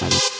Sessions.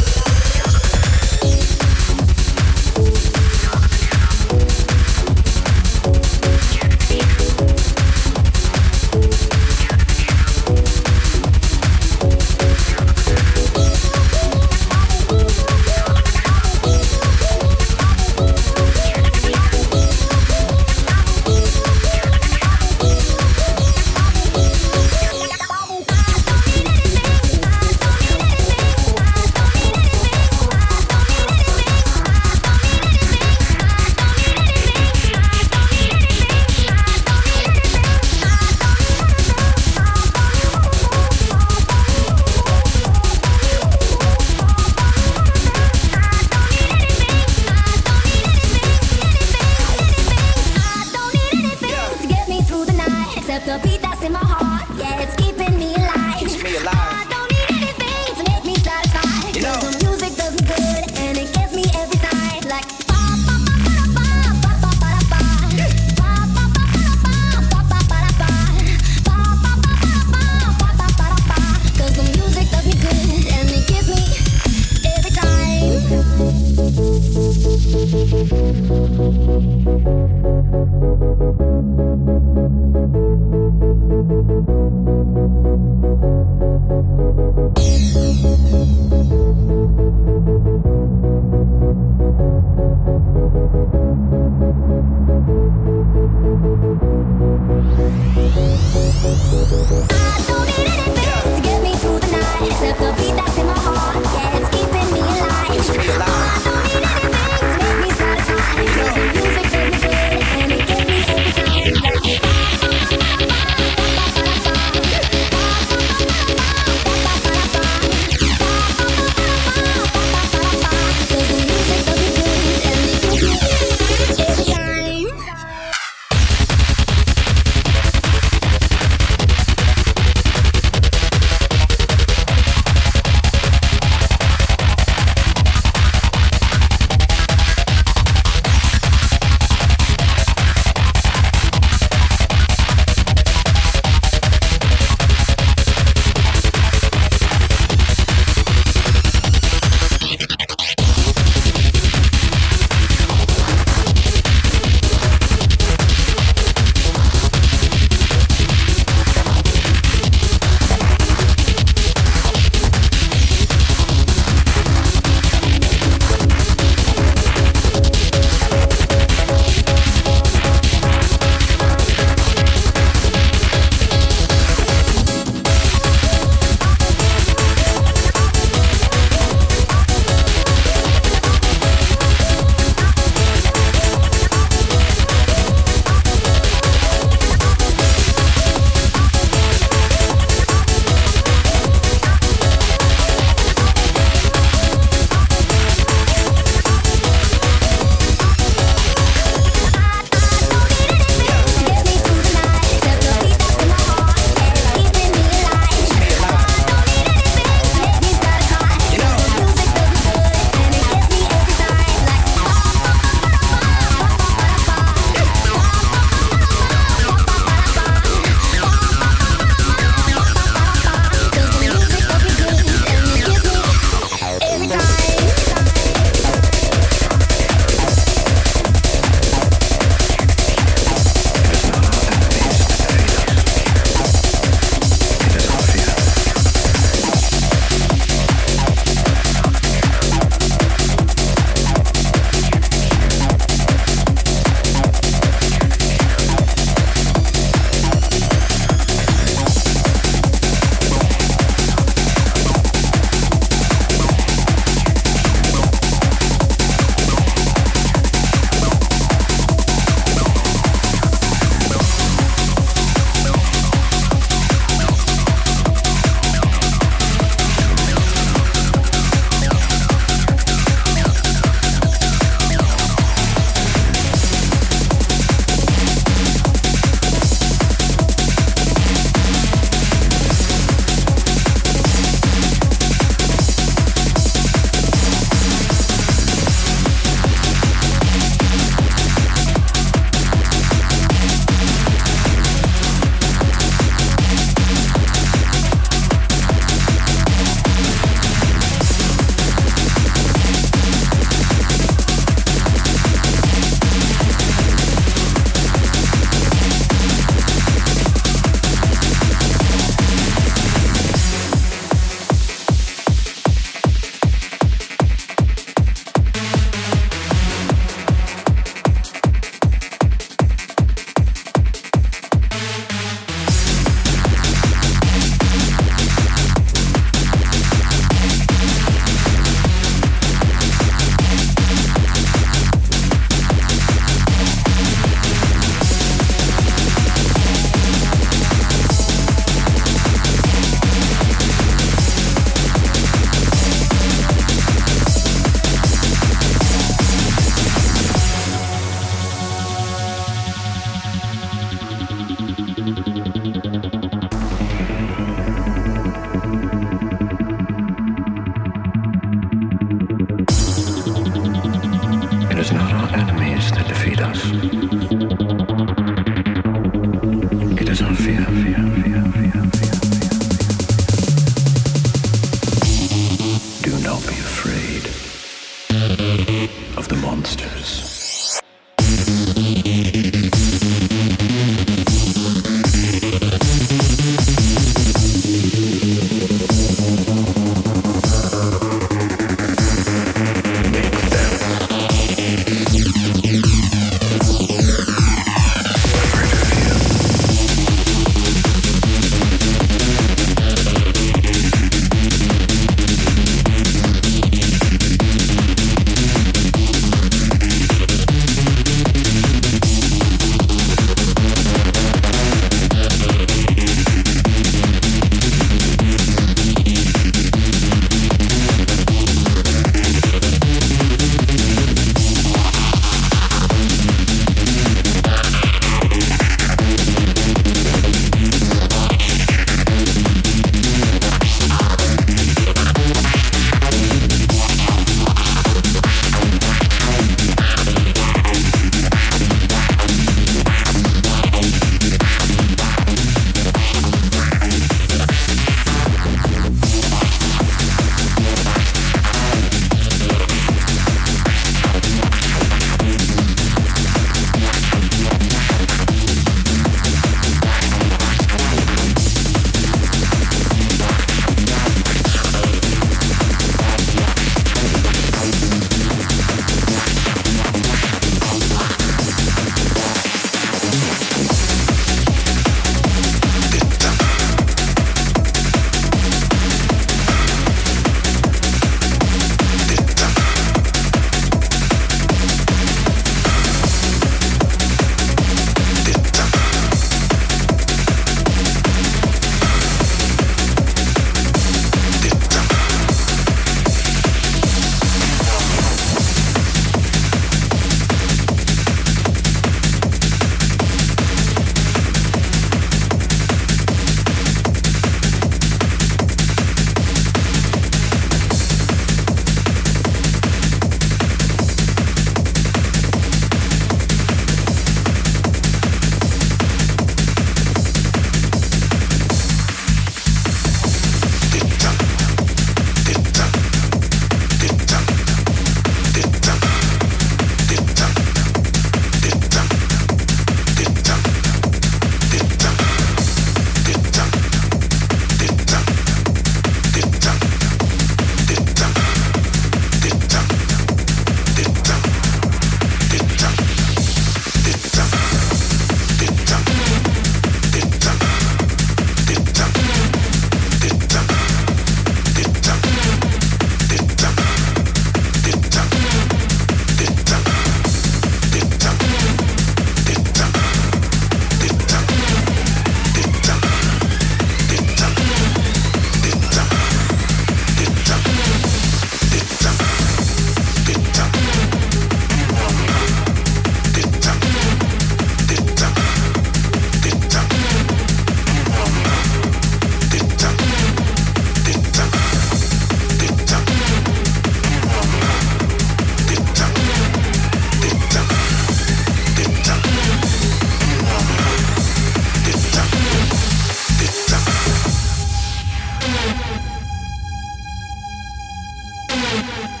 Bye.